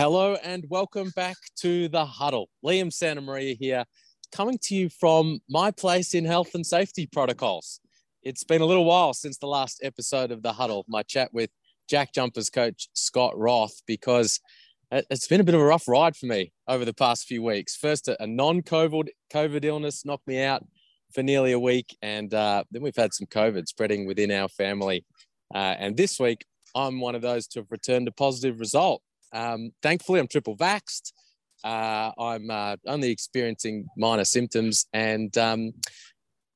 Hello and welcome back to the huddle. Liam Santamaria here, coming to you from my place in health and safety protocols. It's been a little while since the last episode of the huddle, my chat with JackJumpers coach Scott Roth, because it's been a bit of a rough ride for me over the past few weeks. First, a non-COVID COVID illness knocked me out for nearly a week, and uh, then we've had some COVID spreading within our family. Uh, and this week, I'm one of those to have returned a positive result. Um, thankfully, I'm triple vaxxed. Uh, I'm uh, only experiencing minor symptoms, and um,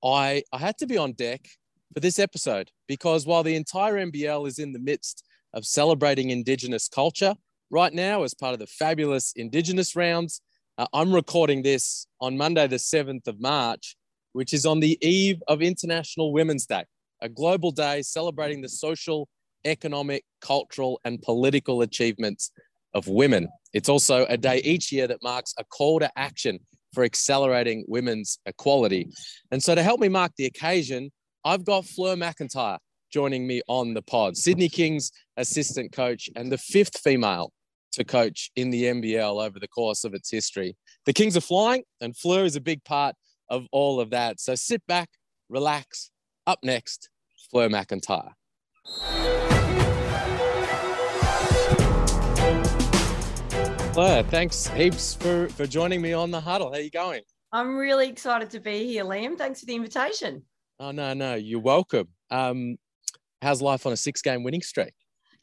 I I had to be on deck for this episode because while the entire NBL is in the midst of celebrating Indigenous culture right now as part of the fabulous Indigenous rounds, uh, I'm recording this on Monday, the 7th of March, which is on the eve of International Women's Day, a global day celebrating the social economic, cultural, and political achievements of women. It's also a day each year that marks a call to action for accelerating women's equality. And so, to help me mark the occasion, I've got Fleur McIntyre joining me on the pod, Sydney Kings assistant coach, and the fifth female to coach in the NBL over the course of its history. The Kings are flying, and Fleur is a big part of all of that. So sit back, relax. Up next, Fleur McIntyre. Fleur, thanks heaps for, for joining me on the huddle. How you going? I'm really excited to be here, Liam. Thanks for the invitation. Oh, no, no, you're welcome. Um, how's life on a six game winning streak?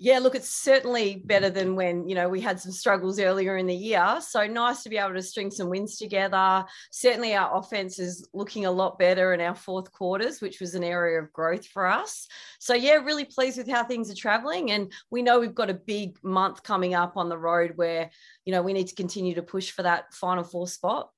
Yeah, look, it's certainly better than when, you know, we had some struggles earlier in the year. So nice to be able to string some wins together. Certainly our offense is looking a lot better in our fourth quarters, which was an area of growth for us. So yeah, really pleased with how things are traveling. And we know we've got a big month coming up on the road where, you know, we need to continue to push for that final four spot.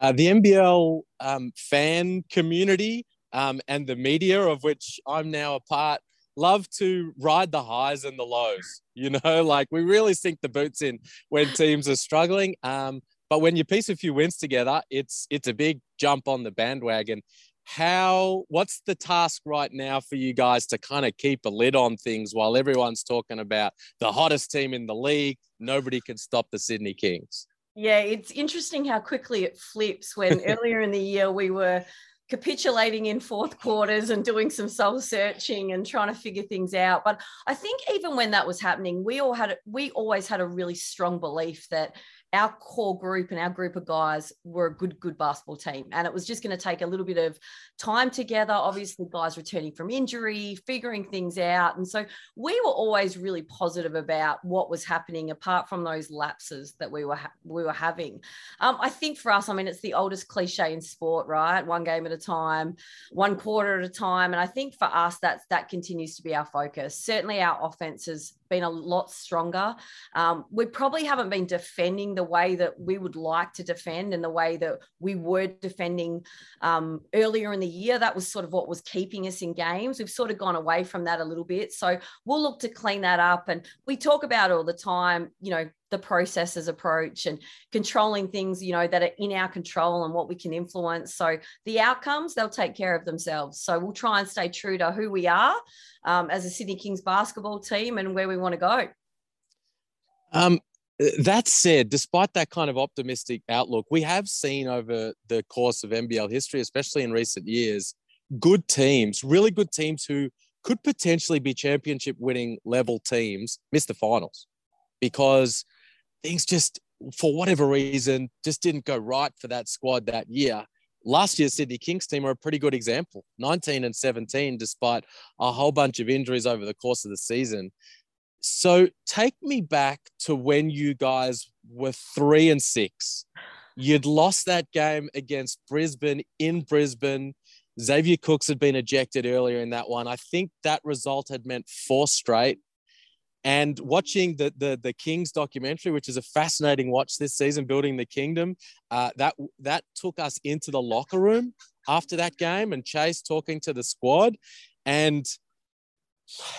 Uh, the NBL um, fan community um, and the media, of which I'm now a part, love to ride the highs and the lows. You know, like we really sink the boots in when teams are struggling. Um, but when you piece a few wins together, it's it's a big jump on the bandwagon. How what's the task right now for you guys to kind of keep a lid on things while everyone's talking about the hottest team in the league? Nobody can stop the Sydney Kings. Yeah, it's interesting how quickly it flips when earlier in the year we were capitulating in fourth quarters and doing some soul searching and trying to figure things out. But i think even when that was happening we all had we always had a really strong belief that our core group and our group of guys were a good, good basketball team. And it was just going to take a little bit of time together. Obviously, guys returning from injury, figuring things out. And so we were always really positive about what was happening, apart from those lapses that we were ha- we were having. Um, I think for us, I mean, it's the oldest cliche in sport, right? One game at a time, one quarter at a time. And I think for us, that's that continues to be our focus. Certainly, our offense has been a lot stronger. Um, we probably haven't been defending the way that we would like to defend and the way that we were defending um, earlier in the year. That was sort of what was keeping us in games. We've sort of gone away from that a little bit. So we'll look to clean that up. And we talk about all the time, you know, the processes approach and controlling things you know that are in our control and what we can influence so the outcomes they'll take care of themselves so we'll try and stay true to who we are um, as a sydney kings basketball team and where we want to go um, that said despite that kind of optimistic outlook we have seen over the course of nbl history especially in recent years good teams really good teams who could potentially be championship winning level teams miss the finals because things just, for whatever reason, just didn't go right for that squad that year. Last year's Sydney Kings team are a pretty good example 19 and 17, despite a whole bunch of injuries over the course of the season. So take me back to when you guys were three and six. You'd lost that game against Brisbane in Brisbane. Xavier Cooks had been ejected earlier in that one. I think that result had meant four straight and watching the, the the Kings documentary, which is a fascinating watch this season, building the kingdom, uh, that that took us into the locker room after that game, and Chase talking to the squad, and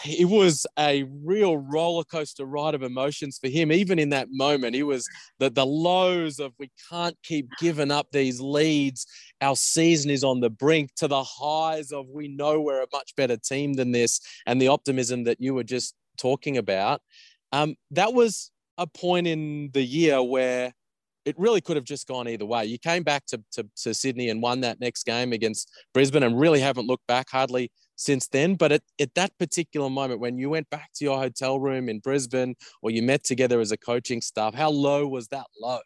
it was a real roller coaster ride of emotions for him. Even in that moment, he was the the lows of we can't keep giving up these leads. Our season is on the brink. To the highs of we know we're a much better team than this, and the optimism that you were just talking about. Um, that was a point in the year where it really could have just gone either way. You came back to, to, to, Sydney and won that next game against Brisbane and really haven't looked back hardly since then. But at, at that particular moment, when you went back to your hotel room in Brisbane or you met together as a coaching staff, how low was that low?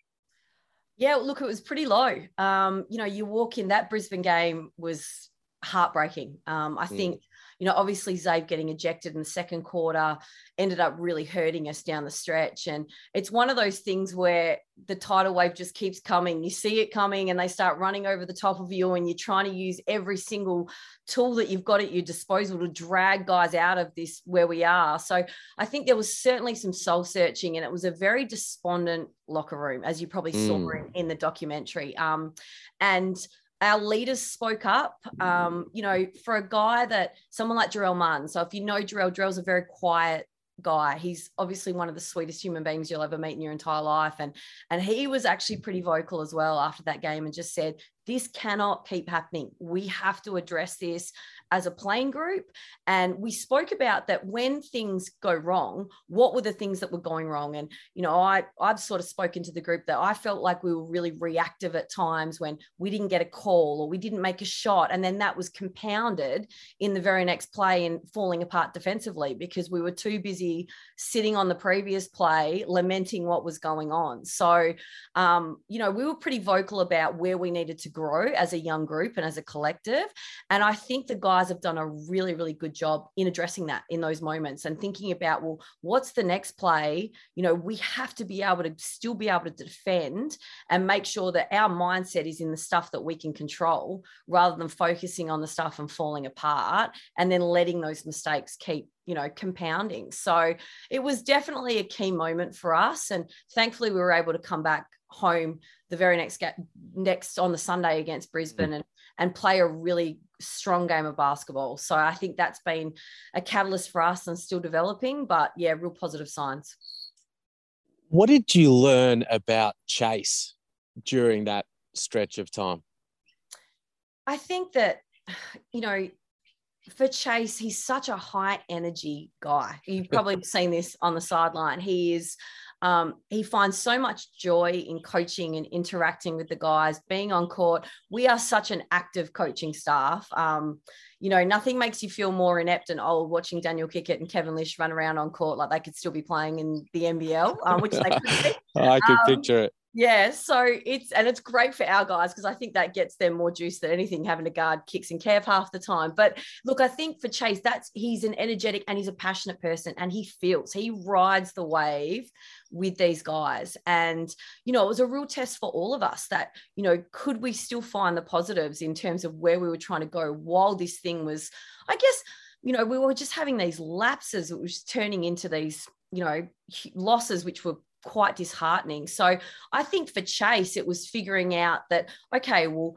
Yeah, look, it was pretty low. Um, you know, you walk in, that Brisbane game was heartbreaking. Um, I mm. think you know, obviously Zave getting ejected in the second quarter ended up really hurting us down the stretch. And it's one of those things where the tidal wave just keeps coming. You see it coming and they start running over the top of you, and you're trying to use every single tool that you've got at your disposal to drag guys out of this where we are. So I think there was certainly some soul searching, and it was a very despondent locker room, as you probably mm. saw in, in the documentary. Um, and our leaders spoke up. Um, you know, for a guy that someone like Jarell Martin. So if you know Jarell, Jarell's a very quiet guy. He's obviously one of the sweetest human beings you'll ever meet in your entire life. And and he was actually pretty vocal as well after that game and just said, this cannot keep happening. We have to address this as a playing group. And we spoke about that when things go wrong, what were the things that were going wrong? And, you know, I, I've sort of spoken to the group that I felt like we were really reactive at times when we didn't get a call or we didn't make a shot. And then that was compounded in the very next play and falling apart defensively because we were too busy sitting on the previous play, lamenting what was going on. So, um, you know, we were pretty vocal about where we needed to grow as a young group and as a collective. And I think the guys have done a really, really good job in addressing that in those moments and thinking about, well, what's the next play? You know, we have to be able to still be able to defend and make sure that our mindset is in the stuff that we can control rather than focusing on the stuff and falling apart and then letting those mistakes keep you know compounding so it was definitely a key moment for us and thankfully we were able to come back home the very next next on the Sunday against Brisbane mm. and and play a really strong game of basketball. So I think that's been a catalyst for us and still developing, but yeah, real positive signs. What did you learn about Chase during that stretch of time? I think that you know for Chase, he's such a high energy guy. You've probably seen this on the sideline. He is um, he finds so much joy in coaching and interacting with the guys, being on court. We are such an active coaching staff. Um, you know, nothing makes you feel more inept and old watching Daniel Kickert and Kevin Lisch run around on court like they could still be playing in the NBL, um, which they could be. I could um, picture it. Yeah, so it's and it's great for our guys because I think that gets them more juice than anything having to guard kicks and Kev half the time. But look, I think for Chase, that's he's an energetic and he's a passionate person and he feels he rides the wave with these guys. And, you know, it was a real test for all of us that, you know, could we still find the positives in terms of where we were trying to go while this thing was, I guess, you know, we were just having these lapses, it was turning into these, you know, losses, which were quite disheartening. So I think for Chase, it was figuring out that, okay, well,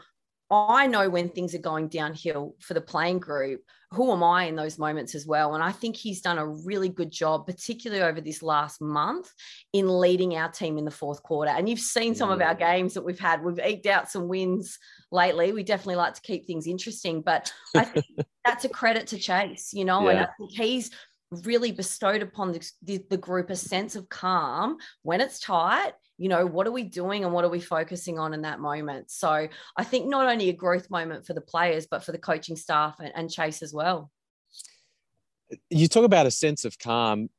I know when things are going downhill for the playing group. Who am I in those moments as well? And I think he's done a really good job, particularly over this last month, in leading our team in the fourth quarter. And you've seen some of our games that we've had. We've eked out some wins lately. We definitely like to keep things interesting, but I think that's a credit to Chase, you know, yeah. and I think he's really bestowed upon the, the, the group a sense of calm when it's tight. You know what are we doing and what are we focusing on in that moment? So i think not only a growth moment for the players but for the coaching staff and, and chase as well. You talk about a sense of calm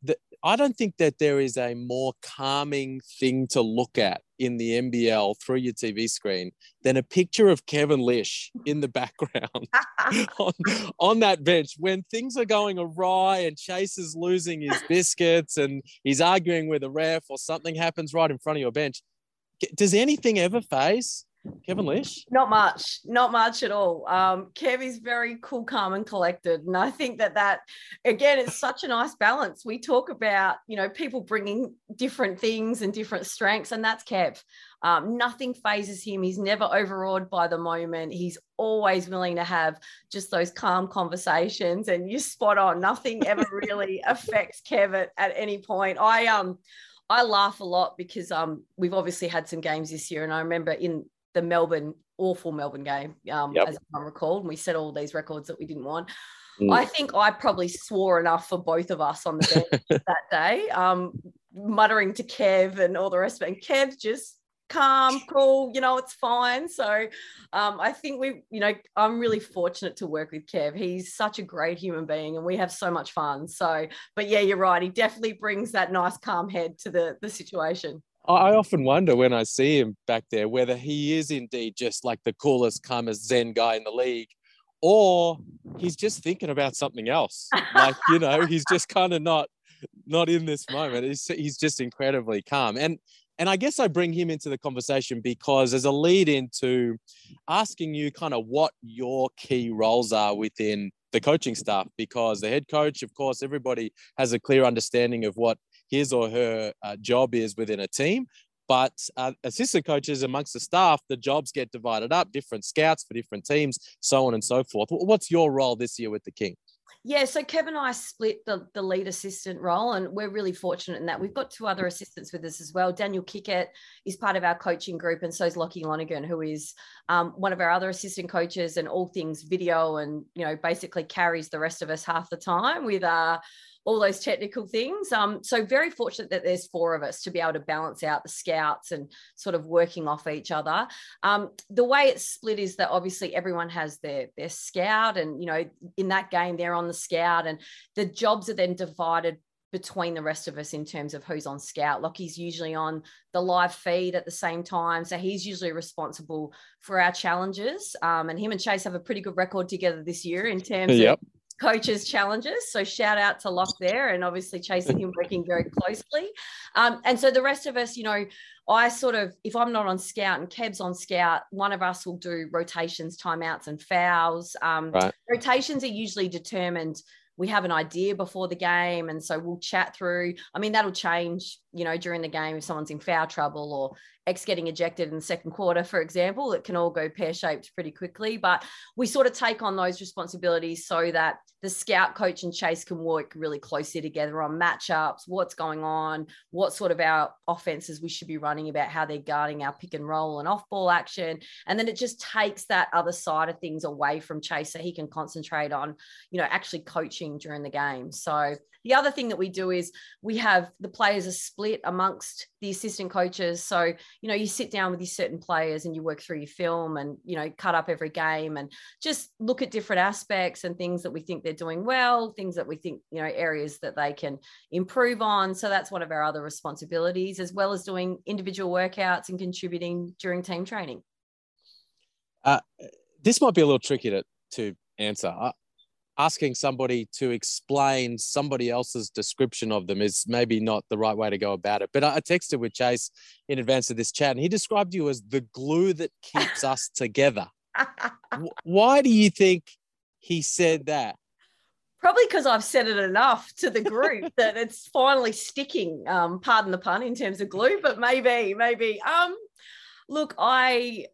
I don't think that there is a more calming thing to look at in the NBL through your TV screen than a picture of Kevin Lisch in the background on, on that bench when things are going awry and Chase is losing his biscuits and he's arguing with a ref or something happens right in front of your bench. Does anything ever phase Kevin Lisch? Not much, not much at all. Um, Kev is very cool, calm, and collected, and I think that that again, it's such a nice balance. We talk about you know people bringing different things and different strengths, and that's Kev. Um, nothing phases him. He's never overawed by the moment. He's always willing to have just those calm conversations, and you're spot on. Nothing ever really affects Kev at, at any point. I um. I laugh a lot because um, we've obviously had some games this year, and I remember in the Melbourne awful Melbourne game, um, yep. as I recall. And we set all these records that we didn't want. Mm. I think I probably swore enough for both of us on the bench that day, um, muttering to Kev and all the rest of it. And Kev just calm, cool, you know, it's fine. So um, I think we, you know, I'm really fortunate to work with Kev. He's such a great human being and we have so much fun. So, but yeah, you're right. He definitely brings that nice, calm head to the, the situation. I often wonder when I see him back there whether he is indeed just like the coolest, calmest Zen guy in the league, or he's just thinking about something else. like you know, he's just kind of not not in this moment. He's he's just incredibly calm, and and I guess I bring him into the conversation because as a lead into asking you kind of what your key roles are within the coaching staff because the head coach of course everybody has a clear understanding of what his or her uh, job is within a team. But uh, assistant coaches amongst the staff, the jobs get divided up, different scouts for different teams, so on and so forth. What's your role this year with the King? Yeah, so Kevin and I split the, the lead assistant role, and we're really fortunate in that we've got two other assistants with us as well. Daniel Kickert is part of our coaching group, and so is Lockie Lonergan, who is um, one of our other assistant coaches and all things video, and you know basically carries the rest of us half the time with uh, all those technical things. Um, so very fortunate that there's four of us to be able to balance out the scouts and sort of working off each other. Um, the way it's split is that obviously everyone has their their scout, and you know in that game they're on the scout, and the jobs are then divided between the rest of us in terms of who's on scout. Lockie's usually on the live feed at the same time. So he's usually responsible for our challenges. Um, and him and Chase have a pretty good record together this year in terms yep. of coaches challenges. So shout out to Lock there and obviously chasing him working very closely. Um, and so the rest of us, you know, I sort of, if I'm not on scout and Kev's on scout, one of us will do rotations, timeouts, and fouls. Um, right. Rotations are usually determined we have an idea before the game and so we'll chat through i mean that'll change you know during the game if someone's in foul trouble or X getting ejected in the second quarter, for example, it can all go pear shaped pretty quickly. But we sort of take on those responsibilities so that the scout coach and Chase can work really closely together on matchups, what's going on, what sort of our offenses we should be running about how they're guarding our pick and roll and off ball action. And then it just takes that other side of things away from Chase so he can concentrate on, you know, actually coaching during the game. So the other thing that we do is we have the players are split amongst the assistant coaches. So, you know, you sit down with these certain players and you work through your film and, you know, cut up every game and just look at different aspects and things that we think they're doing well, things that we think, you know, areas that they can improve on. So that's one of our other responsibilities, as well as doing individual workouts and contributing during team training. Uh, this might be a little tricky to, to answer asking somebody to explain somebody else's description of them is maybe not the right way to go about it. But I texted with Chase in advance of this chat, and he described you as the glue that keeps us together. Why do you think he said that? Probably because I've said it enough to the group that it's finally sticking. Um, pardon the pun in terms of glue, but maybe, maybe. Um, look, I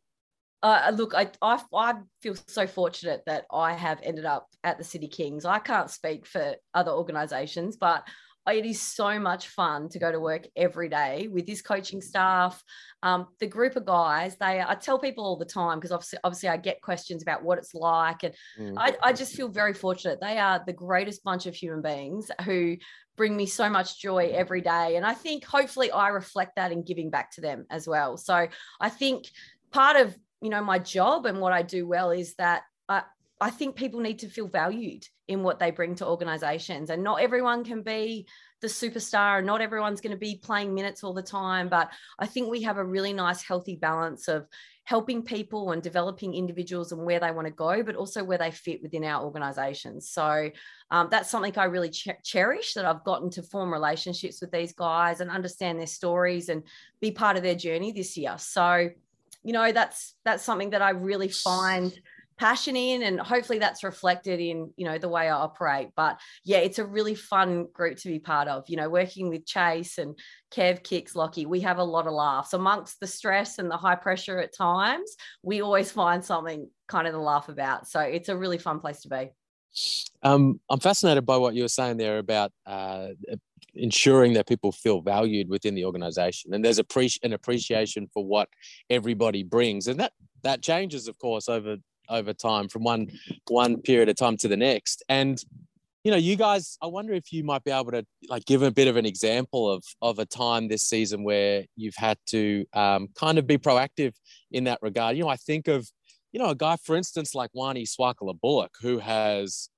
uh, look, I, I, I feel so fortunate that I have ended up at the Sydney Kings. I can't speak for other organisations, but it is so much fun to go to work every day with this coaching staff. Um, the group of guys, they I tell people all the time because obviously, obviously I get questions about what it's like, and mm. I, I just feel very fortunate. They are the greatest bunch of human beings who bring me so much joy every day, and I think hopefully I reflect that in giving back to them as well. So I think part of you know my job and what i do well is that i i think people need to feel valued in what they bring to organizations. And not everyone can be the superstar and not everyone's going to be playing minutes all the time but i think we have a really nice healthy balance of helping people and developing individuals and where they want to go but also where they fit within our organizations so um, that's something i really ch- cherish that i've gotten to form relationships with these guys and understand their stories and be part of their journey this year. So you know that's that's something that i really find passion in and hopefully that's reflected in you know the way i operate. But yeah it's a really fun group to be part of you know working with chase and kev kicks lockie. We have a lot of laughs. Amongst the stress and the high pressure at times we always find something kind of to laugh about. So it's a really fun place to be. Um, I'm fascinated by what you were saying there about uh, ensuring that people feel valued within the organization and there's an appreciation for what everybody brings and that that changes of course over over time from one one period of time to the next. And you know, you guys, I wonder if you might be able to like give a bit of an example of of a time this season where you've had to um, kind of be proactive in that regard. You know, I think of you know a guy, for instance, like Wani Swaka Lo Buluk, who has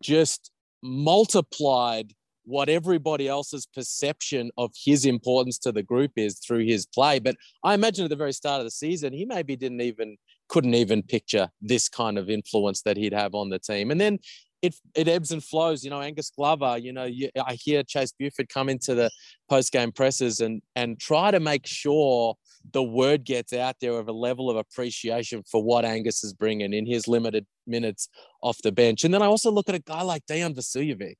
just multiplied what everybody else's perception of his importance to the group is through his play. But I imagine at the very start of the season, he maybe didn't even couldn't even picture this kind of influence that he'd have on the team. And then it it ebbs and flows. You know, Angus Glover. You know, you, I hear Chase Buford come into the post game presses and and try to make sure the word gets out there of a level of appreciation for what Angus is bringing in his limited minutes off the bench. And then I also look at a guy like Dejan Vasiljevic,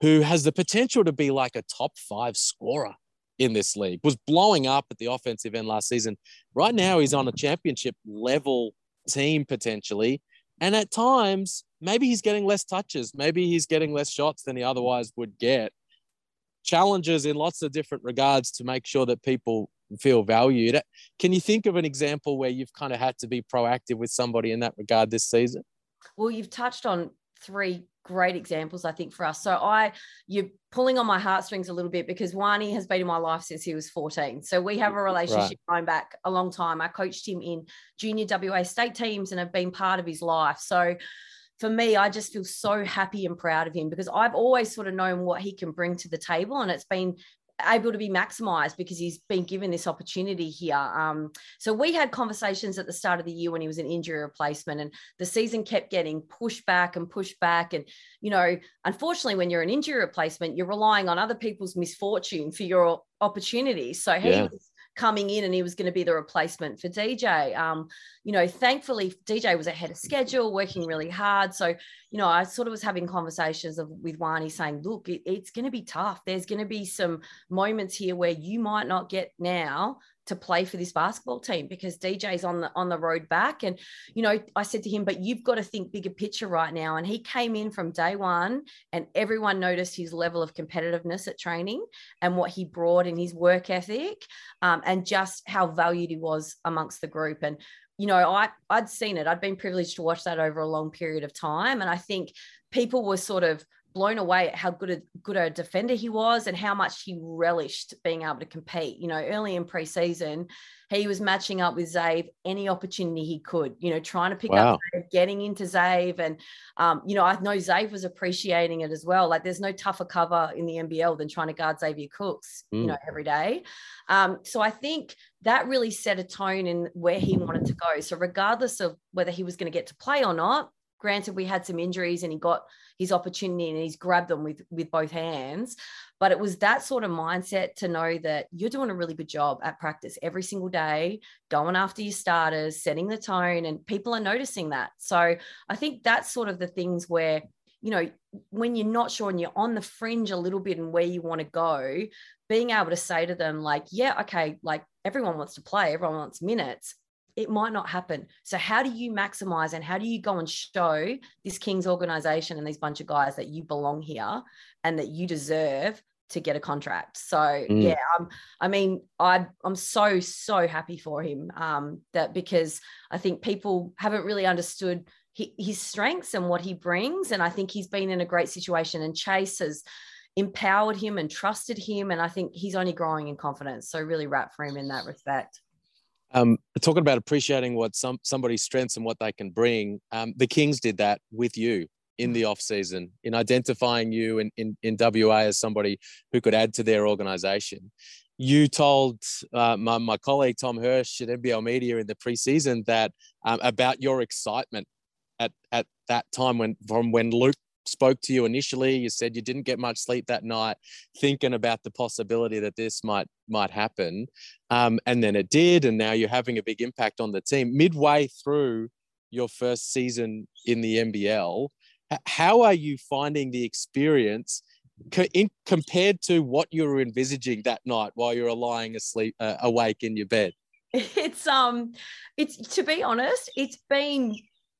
who has the potential to be like a top five scorer in this league, was blowing up at the offensive end last season. Right now, he's on a championship level team potentially. And at times, maybe he's getting less touches. Maybe he's getting less shots than he otherwise would get. Challenges in lots of different regards to make sure that people feel valued. Can you think of an example where you've kind of had to be proactive with somebody in that regard this season? Well, you've touched on three great examples, I think, for us. So I, you're pulling on my heartstrings a little bit because Wani has been in my life since he was 14. So we have a relationship right. going back a long time. I coached him in junior WA state teams and have been part of his life. So for me, I just feel so happy and proud of him because I've always sort of known what he can bring to the table. And it's been able to be maximized because he's been given this opportunity here. Um, so we had conversations at the start of the year when he was an injury replacement, and the season kept getting pushed back and pushed back. And you know, unfortunately, when you're an injury replacement, you're relying on other people's misfortune for your opportunities. So he yeah. was coming in and he was going to be the replacement for DJ. Um, you know, thankfully DJ was ahead of schedule, working really hard. So, you know, I sort of was having conversations of, with Wani saying, look, it, it's going to be tough. There's going to be some moments here where you might not get now to play for this basketball team because DJ's on the on the road back. And you know, I said to him, but you've got to think bigger picture right now. And he came in from day one, and everyone noticed his level of competitiveness at training and what he brought in his work ethic, um, and just how valued he was amongst the group. And you know, I I'd seen it. I'd been privileged to watch that over a long period of time, and I think people were sort of blown away at how good a good a defender he was and how much he relished being able to compete. You know, early in preseason, he was matching up with Zave any opportunity he could. You know, trying to pick wow. up, Zave, getting into Zave, and um, you know, I know Zave was appreciating it as well. Like, there's no tougher cover in the NBL than trying to guard Xavier Cooks. Mm. You know, every day. Um, so I think that really set a tone in where he wanted to go. So regardless of whether he was going to get to play or not, granted we had some injuries and he got his opportunity and he's grabbed them with with both hands but it was that sort of mindset to know that you're doing a really good job at practice every single day going after your starters setting the tone and people are noticing that. So i think that's sort of the things where you know when you're not sure and you're on the fringe a little bit and where you want to go being able to say to them like yeah okay like everyone wants to play everyone wants minutes it might not happen. So, how do you maximize and how do you go and show this Kings organization and these bunch of guys that you belong here and that you deserve to get a contract? So, mm. yeah, um, I mean, I, I'm so, so happy for him um, that because I think people haven't really understood his strengths and what he brings. And I think he's been in a great situation. And Chase has empowered him and trusted him. And I think he's only growing in confidence. So, really, rap for him in that respect. Um, talking about appreciating what some somebody's strengths and what they can bring, um, the Kings did that with you in the off season in identifying you in, in, in WA as somebody who could add to their organization. You told uh, my, my colleague Tom Hirsch at NBL Media in the preseason that um, about your excitement at, at that time when from when Luke spoke to you initially you said you didn't get much sleep that night thinking about the possibility that this might might happen um, and then it did and now you're having a big impact on the team. Midway through your first season in the nbl how are you finding the experience co- in, compared to what you were envisaging that night while you were lying asleep uh, awake in your bed? It's um it's to be honest it's been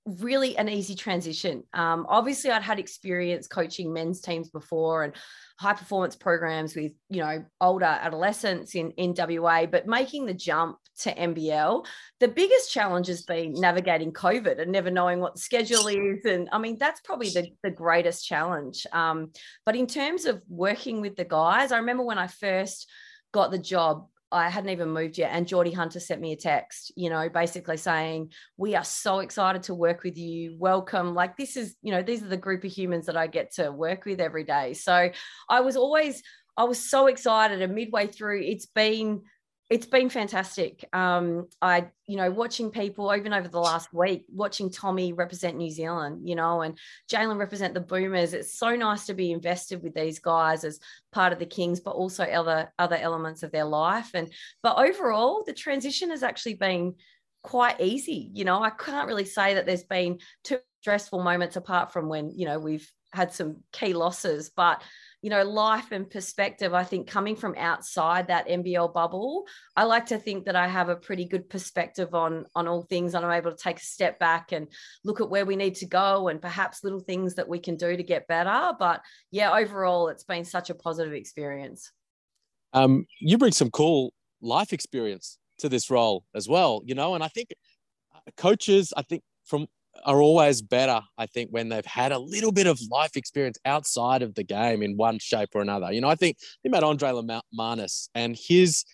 really an easy transition. Um, obviously, I'd had experience coaching men's teams before and high performance programs with you know older adolescents in in WA, but making the jump to NBL, the biggest challenge has been navigating COVID and never knowing what the schedule is. And I mean, that's probably the, the greatest challenge. Um, but in terms of working with the guys, I remember when I first got the job, I hadn't even moved yet. And Geordie Hunter sent me a text, you know, basically saying, We are so excited to work with you. Welcome. Like, this is, you know, these are the group of humans that I get to work with every day. So I was always, I was so excited. And midway through, it's been, it's been fantastic. Um, I, you know, watching people even over the last week, watching Tommy represent New Zealand, you know, and Jalen represent the Boomers. It's so nice to be invested with these guys as part of the Kings, but also other other elements of their life. And but overall, the transition has actually been quite easy. You know, I can't really say that there's been two stressful moments apart from when you know we've had some key losses, but you know, life and perspective, I think coming from outside that NBL bubble, I like to think that I have a pretty good perspective on on all things and I'm able to take a step back and look at where we need to go and perhaps little things that we can do to get better. But yeah, overall, it's been such a positive experience. Um, you bring some cool life experience to this role as well, you know, and I think coaches, I think from are always better, I think, when they've had a little bit of life experience outside of the game in one shape or another. You know, I think, think about Andrej Lemanis and his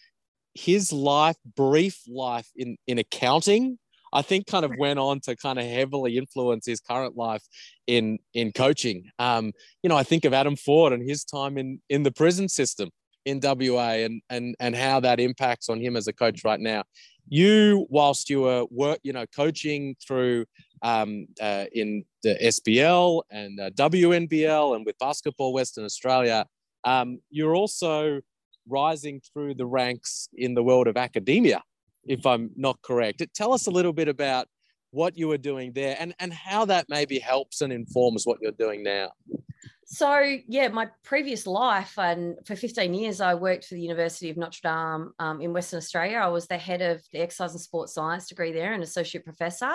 his life, brief life in in accounting. I think kind of went on to kind of heavily influence his current life in in coaching. Um, you know, I think of Adam Ford and his time in in the prison system in WA and and and how that impacts on him as a coach right now. You, whilst you were work, you know, coaching through um, uh, in the SBL and uh, WNBL and with Basketball Western Australia. Um, you're also rising through the ranks in the world of academia, if I'm not correct. Tell us a little bit about what you were doing there and, and how that maybe helps and informs what you're doing now. So, yeah, my previous life, and for 15 years, I worked for the University of Notre Dame um, in Western Australia. I was the head of the exercise and sports science degree there and associate professor.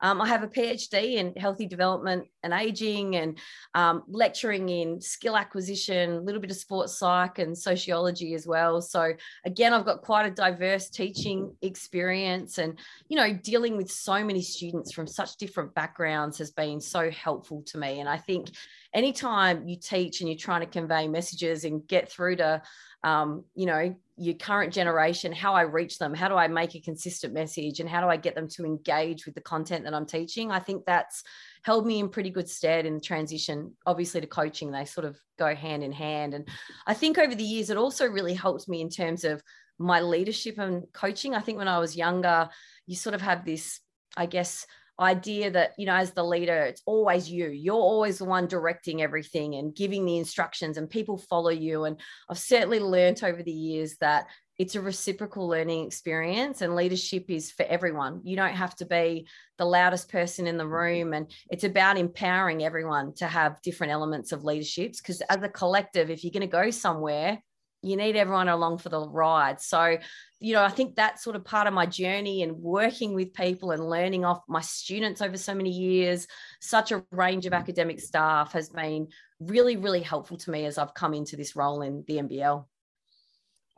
Um, I have a PhD in healthy development and aging and um, lecturing in skill acquisition, a little bit of sports psych and sociology as well. So, again, I've got quite a diverse teaching experience and, you know, dealing with so many students from such different backgrounds has been so helpful to me. And I think anytime you teach and you're trying to convey messages and get through to um, you know your current generation how i reach them how do i make a consistent message and how do i get them to engage with the content that i'm teaching i think that's held me in pretty good stead in the transition obviously to coaching. They sort of go hand in hand. And i think over the years it also really helped me in terms of my leadership and coaching. I think when i was younger you sort of have this i guess idea that you know as the leader it's always you. You're always the one directing everything and giving the instructions and people follow you. And i've certainly learned over the years that it's a reciprocal learning experience and leadership is for everyone. You don't have to be the loudest person in the room. And it's about empowering everyone to have different elements of leaderships because as a collective if you're going to go somewhere you need everyone along for the ride. So, you know, I think that's sort of part of my journey and working with people and learning off my students over so many years, such a range of academic staff has been really, really helpful to me as I've come into this role in the NBL.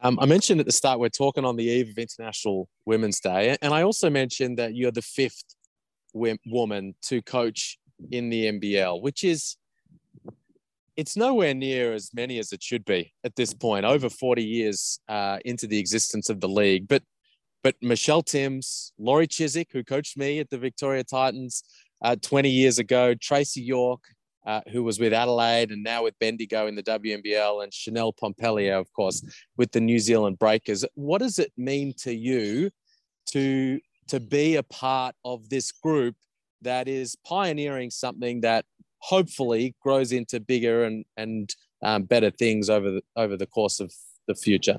Um, I mentioned at the start, we're talking on the eve of International Women's Day. And I also mentioned that you're the fifth woman to coach in the NBL, which is it's nowhere near as many as it should be at this point, over 40 years uh, into the existence of the league. But but Michelle Timms, Lori Chizik, who coached me at the Victoria Titans uh, 20 years ago, Tracy York, uh, who was with Adelaide and now with Bendigo in the WNBL, and Chanel Pompellier, of course, with the New Zealand Breakers. What does it mean to you to to be a part of this group that is pioneering something that hopefully grows into bigger and and um, better things over the over the course of the future.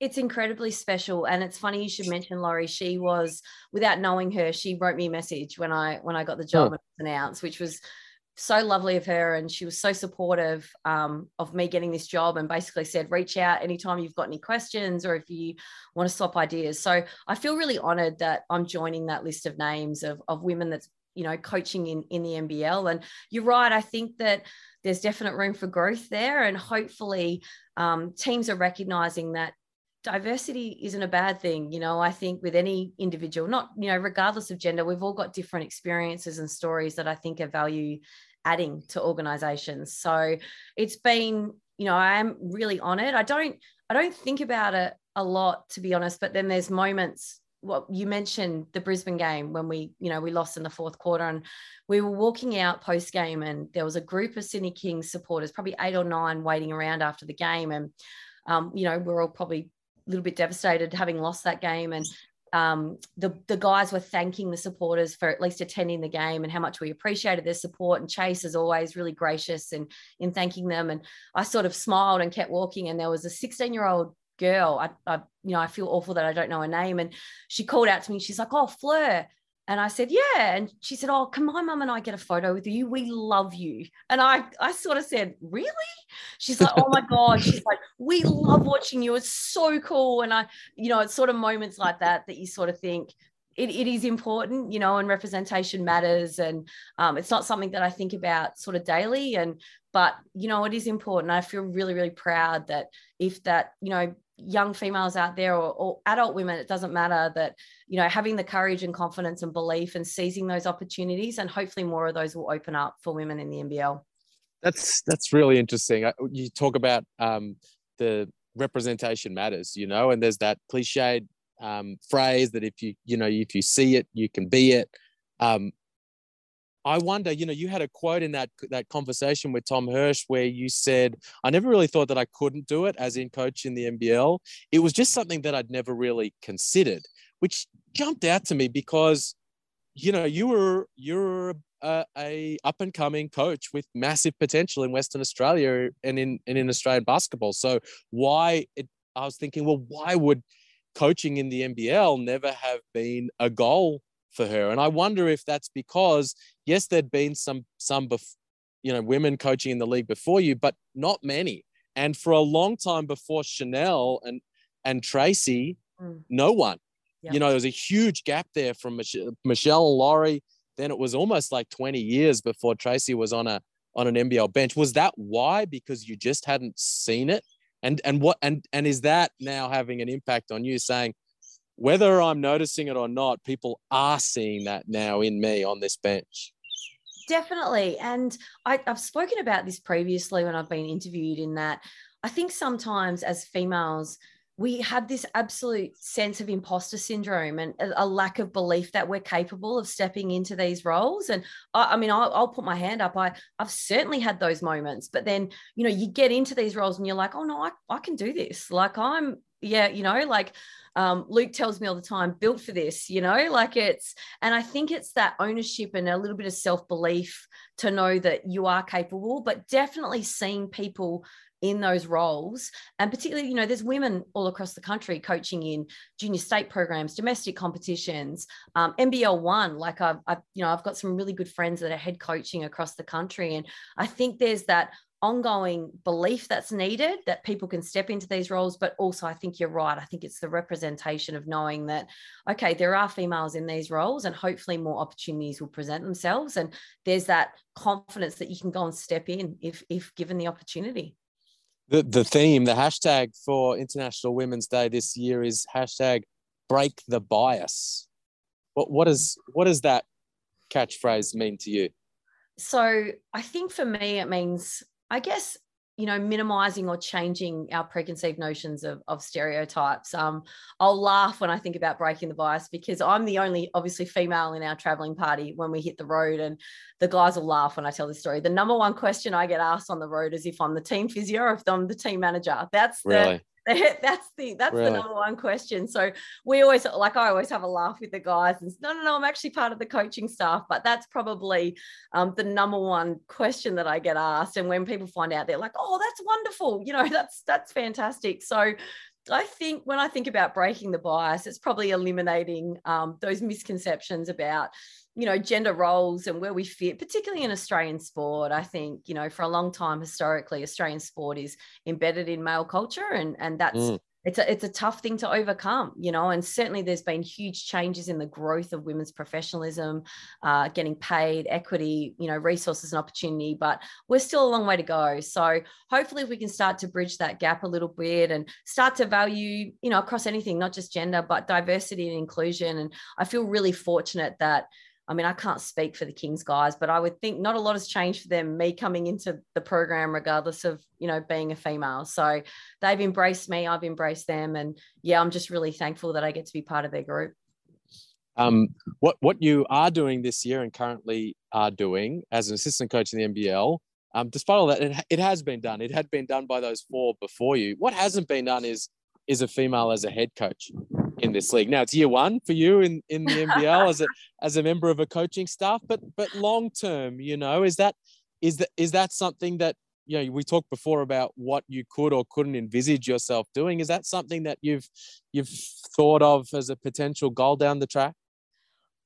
It's incredibly special and it's funny you should mention laurie. She was without knowing her she wrote me a message when i when i got the job oh. announced which was so lovely of her and she was so supportive um, of me getting this job and basically said reach out anytime you've got any questions or if you want to swap ideas. So i feel really honored that i'm joining that list of names of, of women that's you know coaching in in the NBL and you're right I think that there's definite room for growth there. And hopefully um, teams are recognizing that diversity isn't a bad thing. You know i think with any individual not you know regardless of gender we've all got different experiences and stories that i think are value adding to organizations. So it's been you know i am really honored. I don't i don't think about it a lot to be honest but then there's moments what you mentioned the Brisbane game when we, you know, we lost in the fourth quarter and we were walking out post game and there was a group of Sydney Kings supporters, probably eight or nine waiting around after the game. And, um, you know, we're all probably a little bit devastated having lost that game. And um, the, the guys were thanking the supporters for at least attending the game and how much we appreciated their support. And Chase is always really gracious in, in thanking them. And I sort of smiled and kept walking. And there was a 16 year old girl. I, I, you know, I feel awful that I don't know her name. And she called out to me. She's like, "Oh, Fleur." And I said, yeah. And she said, oh, can my mum and I get a photo with you? We love you. And I, I sort of said, really? She's like, oh my God. She's like, we love watching you. It's so cool. And I, you know, it's sort of moments like that that you sort of think, it, it is important, you know, and representation matters. And um, it's not something that I think about sort of daily. And, but, you know, it is important. I feel really, really proud that if that, you know, young females out there or, or, adult women it doesn't matter that you know having the courage and confidence and belief and seizing those opportunities and hopefully more of those will open up for women in the nbl that's that's really interesting. You talk about um, the representation matters you know and there's that cliched um, phrase that if you you know if you see it you can be it. Um, I wonder, you know, you had a quote in that that conversation with Tom Hirsch where you said, "I never really thought that I couldn't do it as in coach in the NBL. It was just something that I'd never really considered," which jumped out to me because, you know, you were you're a, a up and coming coach with massive potential in Western Australia and in and in Australian basketball. So why? It, I was thinking, well, why would coaching in the NBL never have been a goal for her. And I wonder if that's because yes, there'd been some some bef- you know women coaching in the league before you, but not many. And for a long time before Chanel and and Tracy, mm. no one. You know, there was a huge gap there from Mich- Michelle and Laurie. Then it was almost like 20 years before Tracy was on a on an NBL bench. Was that why? Because you just hadn't seen it? And and what and and is that now having an impact on you saying, whether I'm noticing it or not, people are seeing that now in me on this bench. Definitely. And I, have spoken about this previously when I've been interviewed, in that I think sometimes as females, we have this absolute sense of imposter syndrome and a, lack of belief that we're capable of stepping into these roles. And I, I mean, I'll, I'll, put my hand up. I, I've certainly had those moments, but then, you know, you get into these roles and you're like, oh no, I, I can do this. Like I'm, yeah, you know, like um, Luke tells me all the time, built for this, you know, like it's, and I think it's that ownership and a little bit of self belief to know that you are capable, but definitely seeing people in those roles and particularly you know there's women all across the country coaching in junior state programs domestic competitions um, nbl one like I've, I've you know i've got some really good friends that are head coaching across the country and i think there's that ongoing belief that's needed that people can step into these roles but also i think you're right. I think it's the representation of knowing that okay there are females in these roles and hopefully more opportunities will present themselves. And there's that confidence that you can go and step in if if given the opportunity. The the theme the hashtag for international women's day this year is hashtag break the bias. What what is what does that catchphrase mean to you? So i think for me it means I guess you know minimizing or changing our preconceived notions of, of stereotypes. Um, i'll laugh when i think about breaking the bias because i'm the only obviously female in our traveling party when we hit the road and the guys will laugh when i tell this story. The number one question i get asked on the road is if i'm the team physio or if i'm the team manager. That's the really? that's the that's really? the number one question. So we always like I always have a laugh with the guys and no, no, no, I'm actually part of the coaching staff, but that's probably um, the number one question that I get asked. And when people find out, they're like, "Oh, that's wonderful," you know, that's that's fantastic. So I think when I think about breaking the bias, it's probably eliminating um, those misconceptions about you know gender roles and where we fit particularly in australian sport i think you know for a long time historically australian sport is embedded in male culture and and that's mm. it's a it's a tough thing to overcome, you know. And certainly, there's been huge changes in the growth of women's professionalism, uh, getting paid, equity, you know, resources and opportunity. But we're still a long way to go. So hopefully, we can start to bridge that gap a little bit and start to value, you know, across anything, not just gender, but diversity and inclusion. And I feel really fortunate that I mean, I can't speak for the Kings guys, but I would think not a lot has changed for them, me coming into the program, regardless of, you know, being a female. So they've embraced me, I've embraced them. And yeah, I'm just really thankful that I get to be part of their group. Um, what, what you are doing this year and currently are doing as an assistant coach in the NBL, um, despite all that, it, it has been done. It had been done by those four before you. What hasn't been done is is a female as a head coach in this league. Now it's year one for you in, in the NBL as a as a member of a coaching staff, but but long term, you know, is that is that is that something that you know we talked before about what you could or couldn't envisage yourself doing? Is that something that you've you've thought of as a potential goal down the track?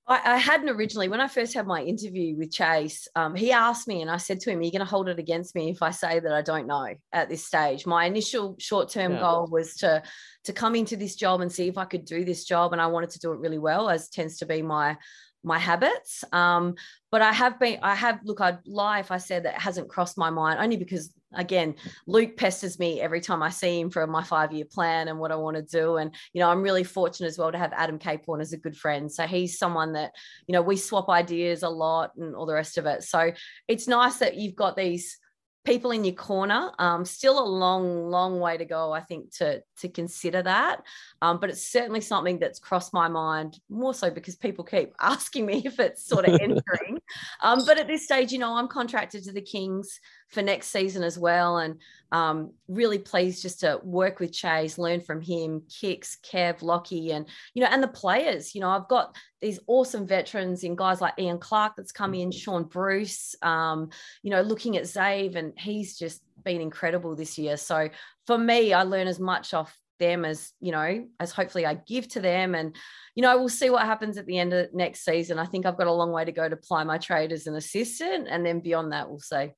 I, I hadn't originally. When I first had my interview with Chase, um, he asked me, and I said to him, "Are you going to hold it against me if I say that I don't know at this stage?" My initial short-term yeah. goal was to to come into this job and see if I could do this job, and I wanted to do it really well, as tends to be my my habits. Um, but I have been, I have, look, I'd lie if I said that hasn't crossed my mind, only because, again, Luke pesters me every time I see him for my five year plan and what I want to do. And, you know, I'm really fortunate as well to have Adam Caporn as a good friend. So he's someone that, you know, we swap ideas a lot and all the rest of it. So it's nice that you've got these people in your corner. Um, still a long, long way to go, I think, to to consider that. Um, but it's certainly something that's crossed my mind more so because people keep asking me if it's sort of entering. Um, but at this stage, you know, I'm contracted to the Kings for next season as well. And um, really pleased just to work with Chase, learn from him, Kicks, Kev, Lockie, and you know, and the players. You know, I've got these awesome veterans in guys like Ian Clark that's come in, Shaun Bruce. Um, you know, looking at Zave, and he's just been incredible this year. So for me, I learn as much off them as you know as hopefully i give to them and you know we'll see what happens at the end of next season i think i've got a long way to go to ply my trade as an assistant and then beyond that we'll see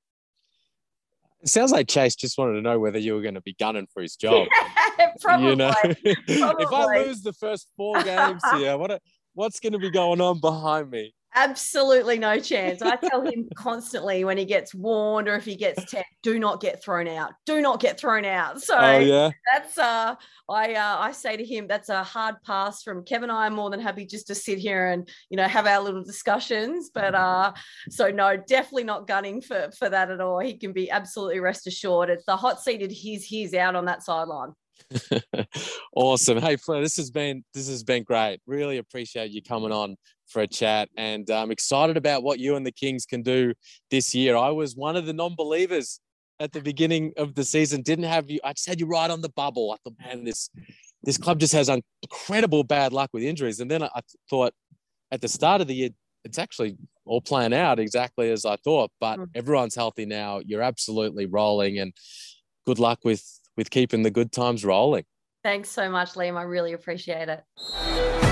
it sounds like Chase just wanted to know whether you were going to be gunning for his job. probably. You know, probably. if I lose the first four games here, what what's going to be going on behind me? Absolutely no chance. I tell him constantly when he gets warned or if he gets tech, do not get thrown out. Do not get thrown out. So oh, yeah. that's uh I uh, I say to him that's a hard pass from Kevin. I am more than happy just to sit here and you know have our little discussions. But uh so no, definitely not gunning for for that at all. He can be absolutely rest assured. It's the hot seated he's he's out on that sideline. awesome. Hey Fleur, this has been this has been great. Really appreciate you coming on for a chat. And I'm excited about what you and the Kings can do this year. I was one of the non believers at the beginning of the season, didn't have you. I just had you right on the bubble. I thought, man, this, this club just has incredible bad luck with injuries. And then I thought at the start of the year, it's actually all playing out exactly as I thought. But mm. everyone's healthy now. You're absolutely rolling, and good luck with with keeping the good times rolling. Thanks so much, Liam. I really appreciate it.